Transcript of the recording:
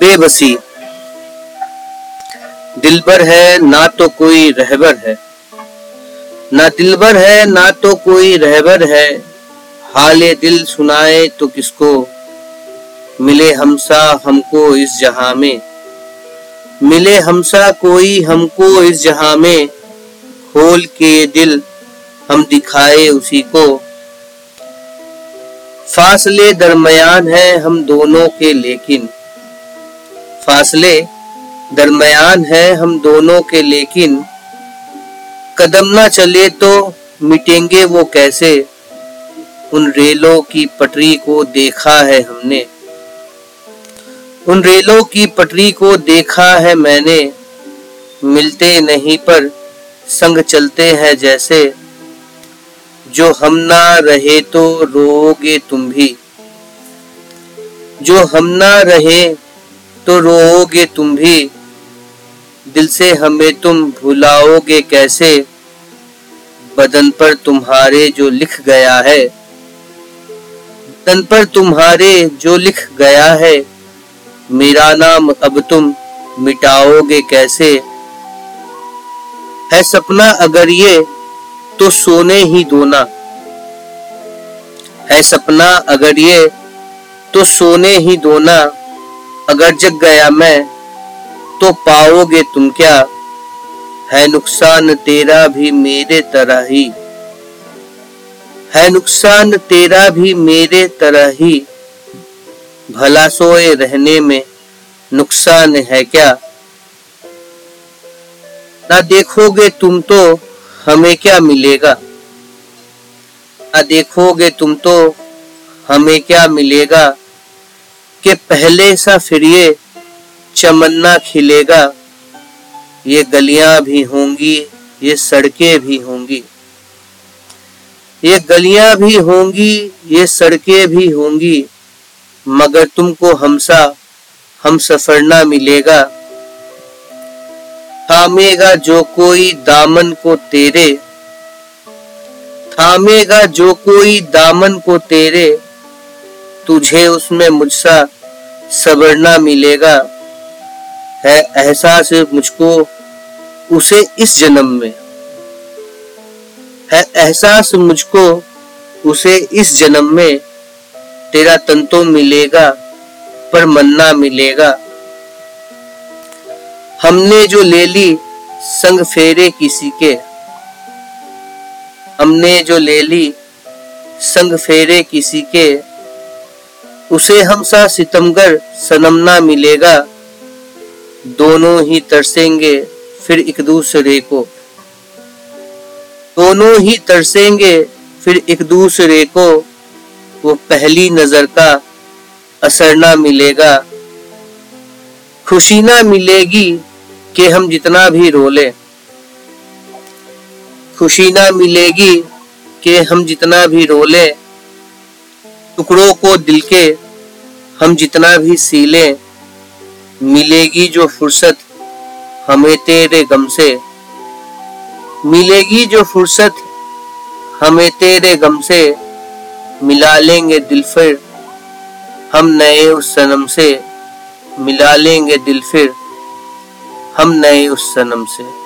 बेबसी। दिलबर है, ना तो कोई रहबर है। ना दिलबर है, ना तो कोई रहबर है। हाले दिल सुनाए तो किसको? मिले हमसा हमको इस जहाँ में। मिले हमसा कोई हमको इस जहाँ में। खोल के दिल हम दिखाए उसी को। फासले दरमयान है हम दोनों के लेकिन। फासले दरमयान है हम दोनों के, लेकिन कदम ना चले तो मिटेंगे वो कैसे? उन रेलों की पटरी को देखा है हमने। उन रेलों की पटरी को देखा है मैंने। मिलते नहीं पर संग चलते हैं जैसे। जो हम ना रहे तो रोगे तुम भी। जो हम ना रहे तो रोगे तुम भी। दिल से हमें तुम भुलाओगे कैसे? बदन पर तुम्हारे जो लिख गया है। बदन पर तुम्हारे जो लिख गया है। मेरा नाम अब तुम मिटाओगे कैसे? है सपना अगर ये तो सोने ही दोना है सपना अगर ये तो सोने ही दोना अगर जग गया मैं तो पाओगे तुम क्या? है नुकसान तेरा भी मेरे तरह ही। है नुकसान तेरा भी मेरे तरह ही। भला सोए रहने में नुकसान है क्या? ना देखोगे तुम तो हमें क्या मिलेगा? आ देखोगे तुम तो हमें क्या मिलेगा? कि पहले सा फिर ये चमन्ना खिलेगा। ये गलियाँ भी होंगी, ये सड़कें भी होंगी। ये गलियाँ भी होंगी, ये सड़कें भी होंगी, मगर तुमको हमसा, हम सफ़र ना मिलेगा। थामेगा जो कोई दामन को तेरे, थामेगा जो कोई दामन को तेरे, तुझे उसमें मुझसा सबरना मिलेगा। है एहसास मुझको उसे इस जन्म में। है एहसास मुझको उसे इस जन्म में। तेरा तन तो मिलेगा, पर मन्ना मिलेगा। हमने जो ले ली, संग फेरे किसी के। हमने जो ले ली, संग फेरे किसी के। उसे हमसा सितमगर सनम ना मिलेगा। दोनों ही तरसेंगे, फिर एक दूसरे को। दोनों ही तरसेंगे, फिर एक दूसरे को। वो पहली नज़र का असर ना मिलेगा। खुशी ना मिलेगी कि हम जितना भी रोले। खुशी ना मिलेगी कि हम जितना भी रोले। टुकड़ों को दिल के हम जितना भी सीले, मिलेगी जो फुर्सत हमें तेरे गम से। मिलेगी जो फुर्सत हमें तेरे गम से, मिला लेंगे दिल फिर हम नए उस सनम से। मिला लेंगे दिल फिर हम नए उस सनम से।